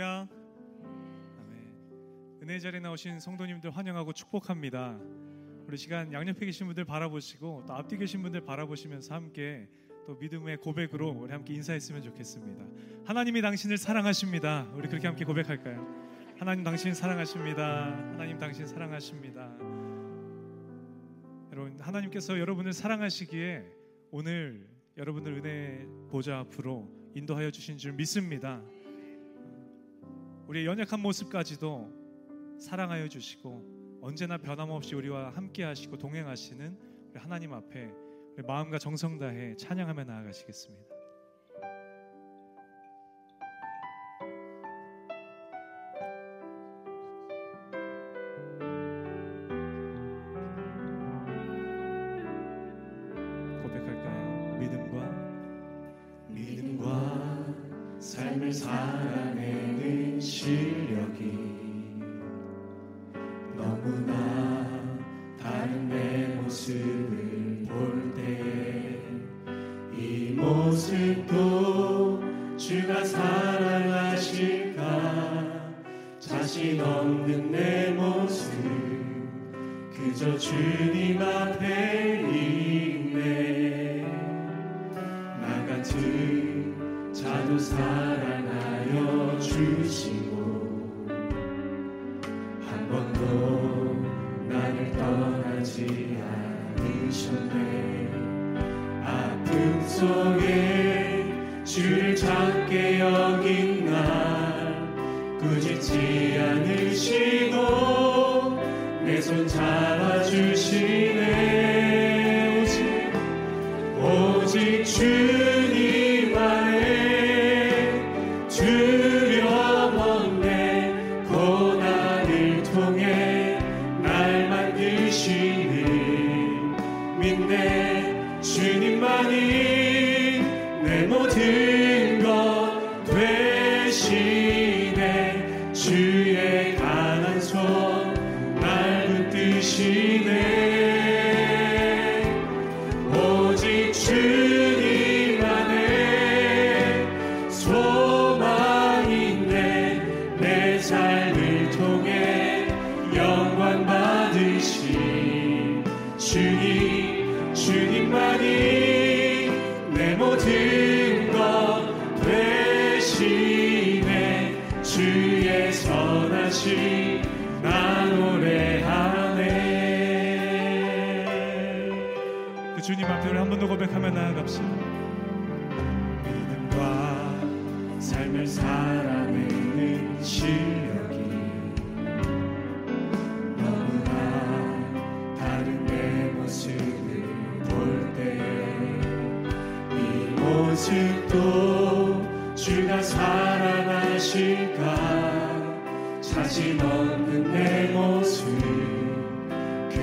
할렐루야. 아멘. 은혜 자리에 나오신 성도님들 환영하고 축복합니다. 우리 시간 양옆에 계신 분들 바라보시고 또 앞뒤 계신 분들 바라보시면서 함께 또 믿음의 고백으로 우리 함께 인사했으면 좋겠습니다. 하나님이 당신을 사랑하십니다. 우리 그렇게 함께 고백할까요? 하나님 당신 사랑하십니다. 하나님 당신 사랑하십니다. 여러분 하나님께서 여러분을 사랑하시기에 오늘 여러분들 은혜 보좌 앞으로 인도하여 주신 줄 믿습니다. 우리의 연약한 모습까지도 사랑하여 주시고 언제나 변함없이 우리와 함께 하시고 동행하시는 하나님 앞에 마음과 정성 다해 찬양하며 나아가시겠습니다. 실력이 너무나 다른 내 모습을 볼 때 이 모습도 주가 사랑하실까? 자신 없는 내 모습 그저 주 영광 받으신 주님 주님만이 내 모든 것 되시네 주의 선하신 나 노래하네 그 앞에 우리 한 번 더 고백하며 나아갑시다. 믿음과 삶을 살아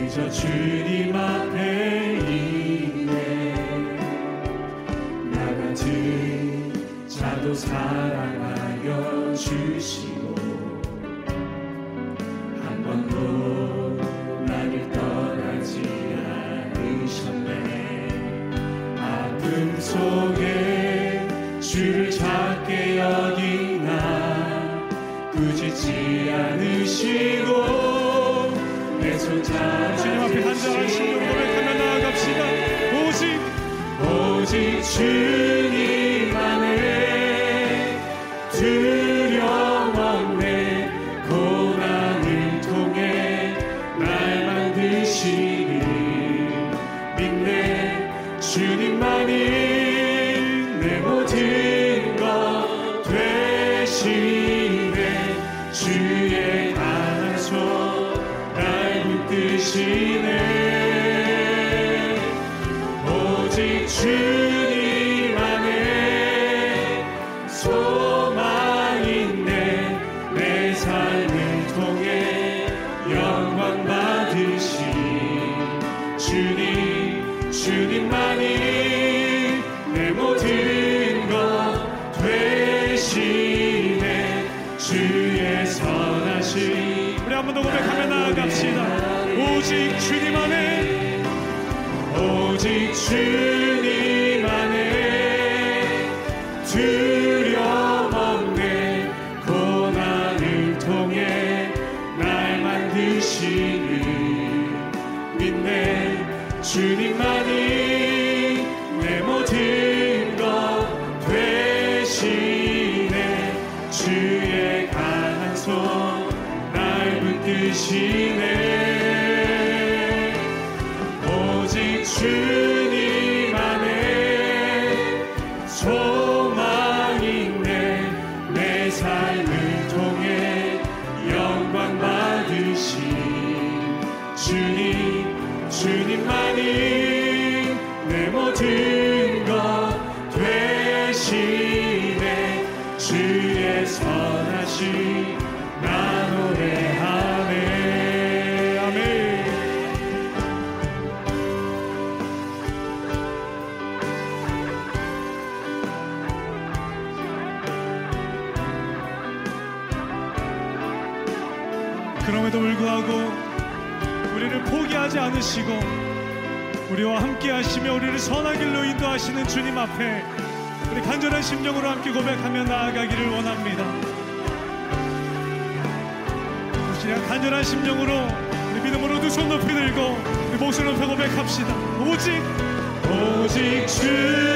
그저 주님 앞에 있네. 나 같은 자도 사랑하여 주시고 오직 하시며 우리를 선한 길로 인도하시는 주님 앞에 우리 간절한 심정으로 함께 고백하며 나아가기를 원합니다. 시간 간절한 심정으로 우리 믿음으로 두 손 높이 들고 우리 목소리 높여 고백합시다. 오직 오직 주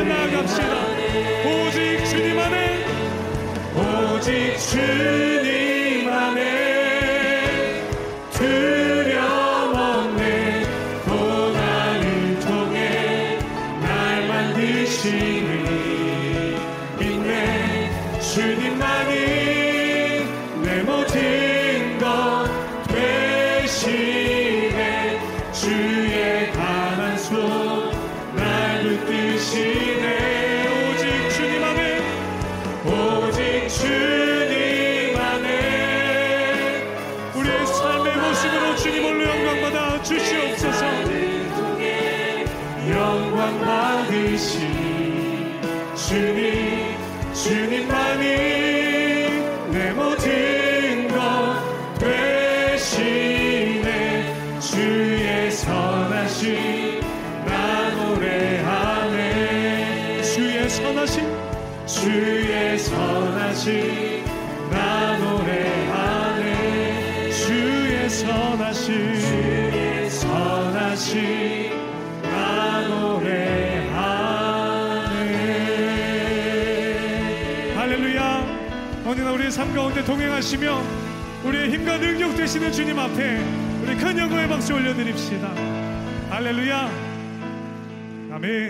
고백하며 나아갑시다. 오직 주님 안에 오직 주님 우리의 삶의 모습으로 주님을 영광받아 주시옵소서. 영광 받으신 주님 주님만이 내 모든 것 되시네. 주의 선하신 나 노래하네. 주의 선하신 주의 선하신 삶 가운데 동행하시며 우리의 힘과 능력 되시는 주님 앞에 우리 큰 영광의 박수 올려드립시다. 할렐루야. 아멘.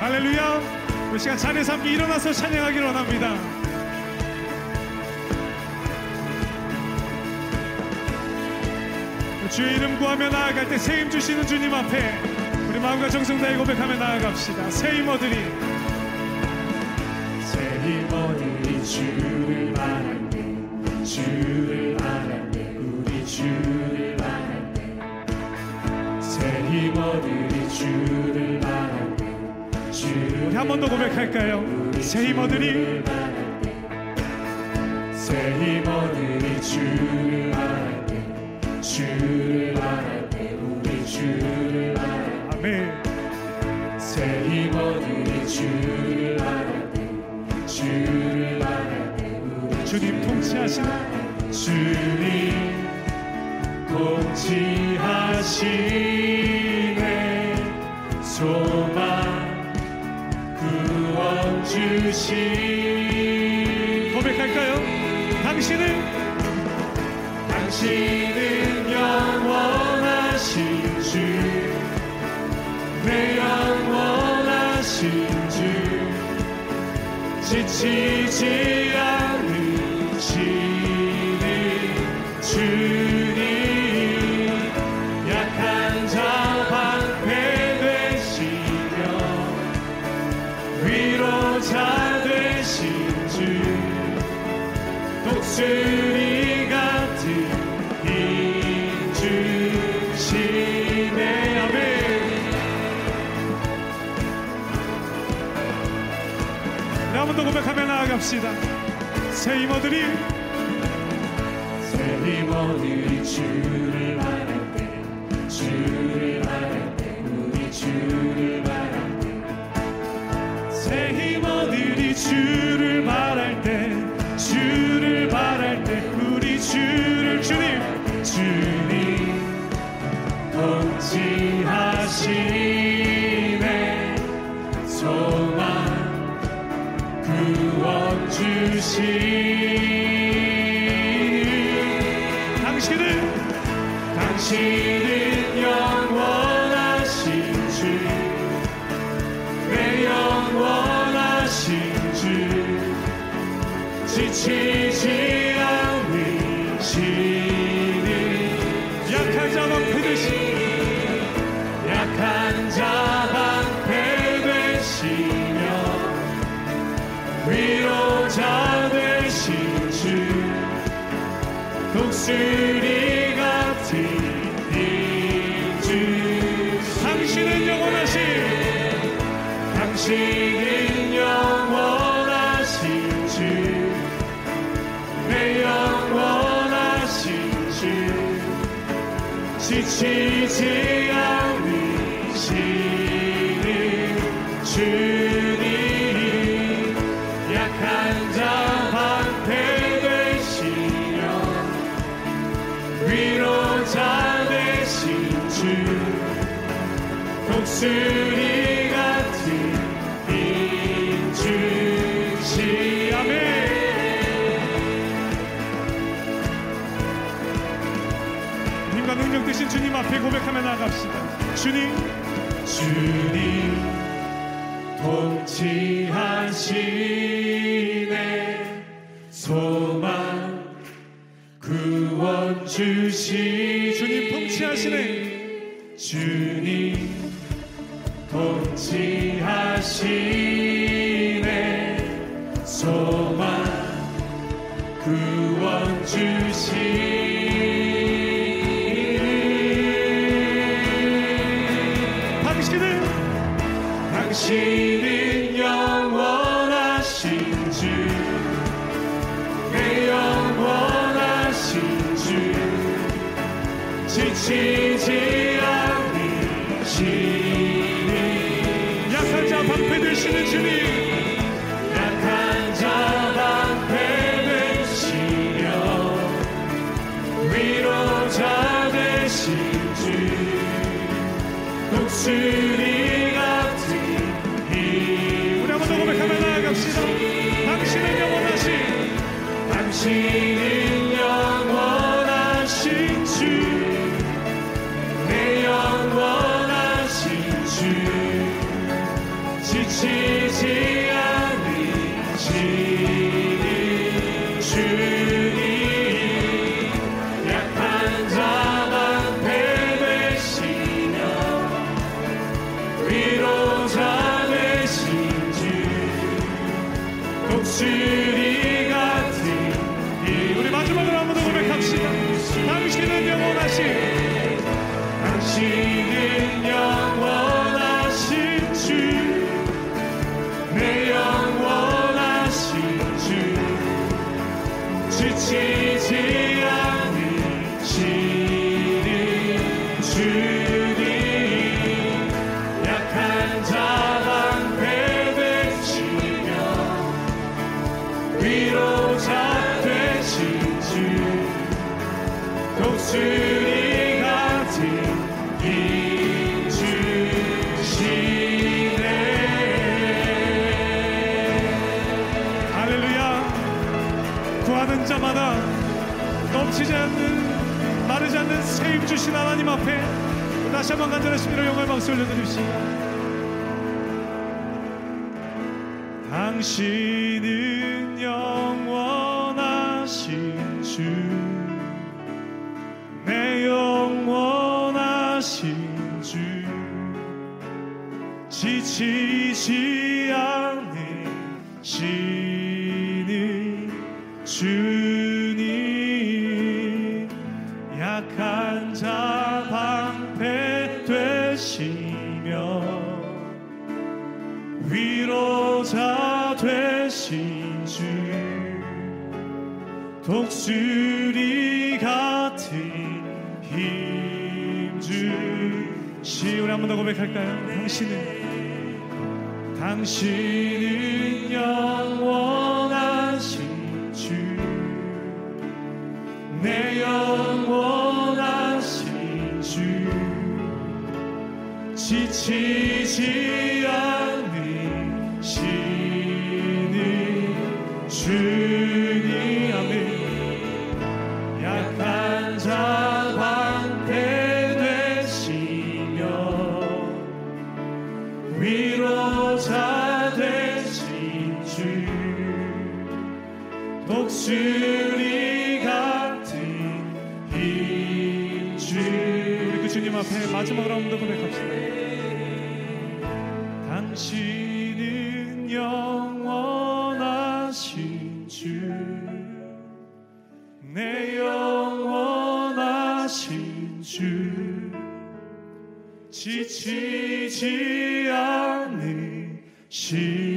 할렐루야. 우리 시간 찬양에서 함께 일어나서 찬양하기를 원합니다. 주의 이름 구하며 나아갈 때 새 힘 주시는 주님 앞에 우리 마음과 정성 다해 고백하며 나아갑시다. 새힘 얻으리. 새힘 얻으리 주를 바랄 때 주를 바랄 때 우리 주 한 번 더 고백할까요? 새힘 얻으리 새힘 얻으리 주를 바랄 때 주를 바랄 때 우리 주를 바랄 아멘. 새힘 얻으리 주를 바랄 때 주를 바랄 때 우리 주님 통치하시는 주님 통치하시네. 소 당신은 영원하신 주, 내 영원하신 주, 지치지 않으 주시네 아멘. 고백하며 나아갑시다. 새힘 얻으리 새힘 얻으리 주 당신은 당신은 영원하신 주, 내 영원하신 주, 지치 see. 앞에 고백하며 나아갑시다. 주님 주님 통치하시네. 소망 구원 주시 주님 통치하시네. 주님 통치하시네. 소망 구원 주시 되 주신 하나님 앞에 다시 한번 간절한 심리로 영광의 박수 올려드립시다. 당신은 영원하신 주. 내 영원하신 주. 지치지 않으시 고백할까요? 당신은 당신은 지치지 않으시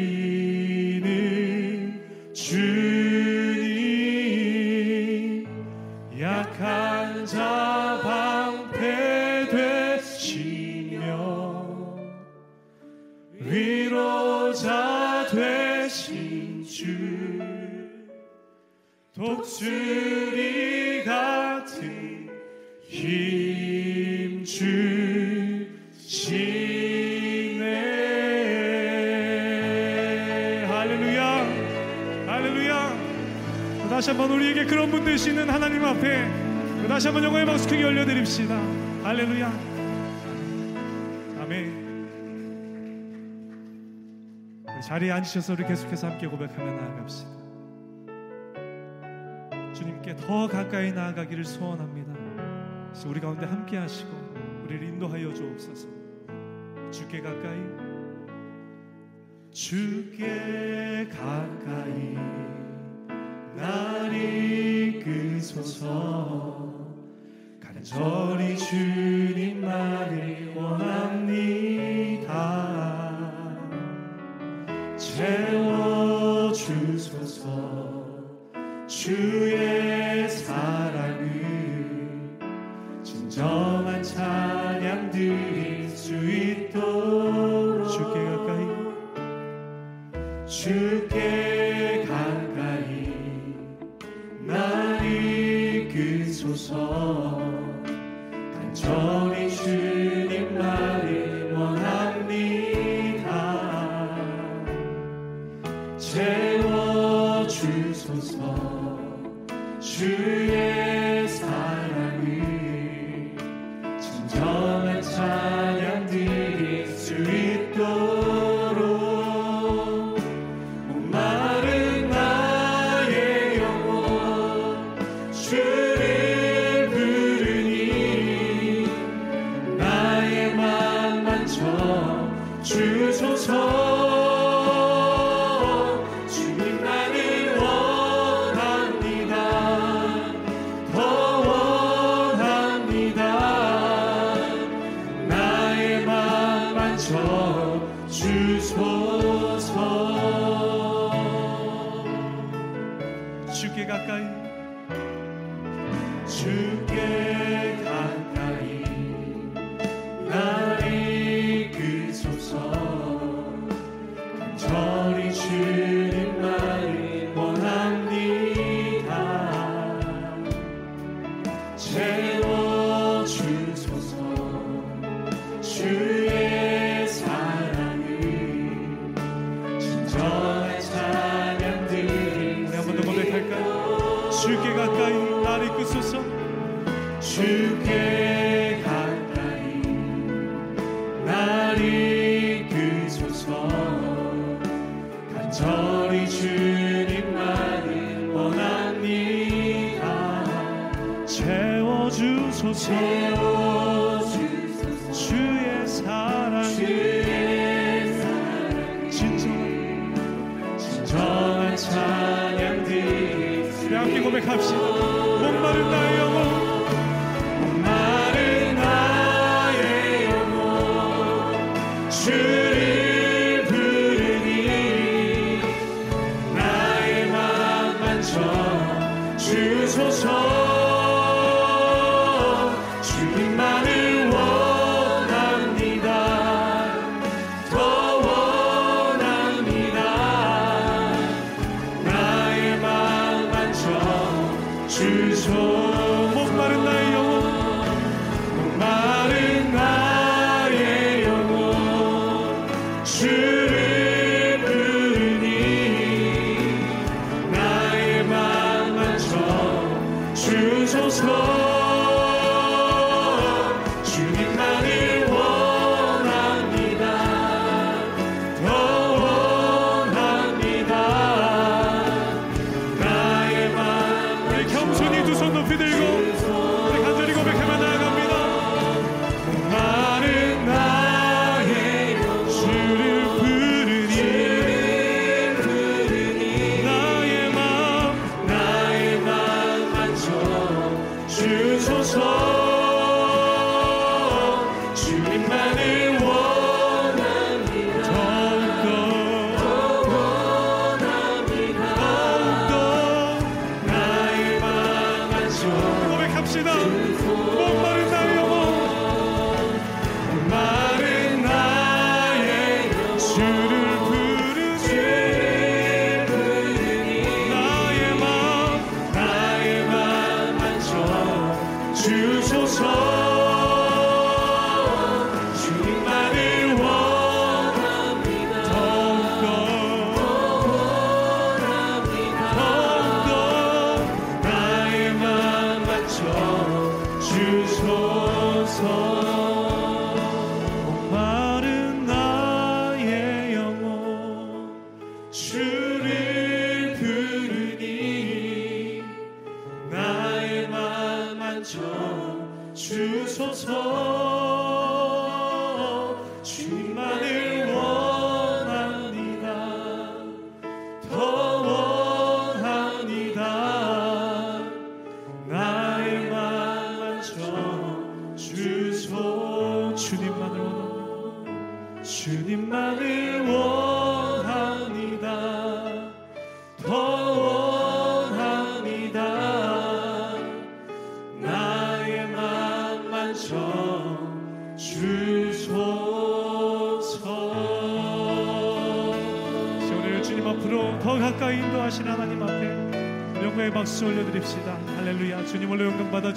다시 한번 우리에게 그런 분 되시는 하나님 앞에 다시 한번 영광의 박수 크게 올려드립시다. 할렐루야. 아멘. 자리에 앉으셔서 우리 계속해서 함께 고백하며 나아갑시다. 주님께 더 가까이 나아가기를 소원합니다. 우리 가운데 함께 하시고 우리를 인도하여 주옵소서. 주께 가까이. 주께 가까이 날 이끄소서 간절히 주님만을 원합니다. 채워주소서 주의 사랑을 진정한 찬 주 채워주소서. 주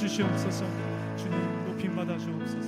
주시옵소서. 주님 높임 받아 주옵소서.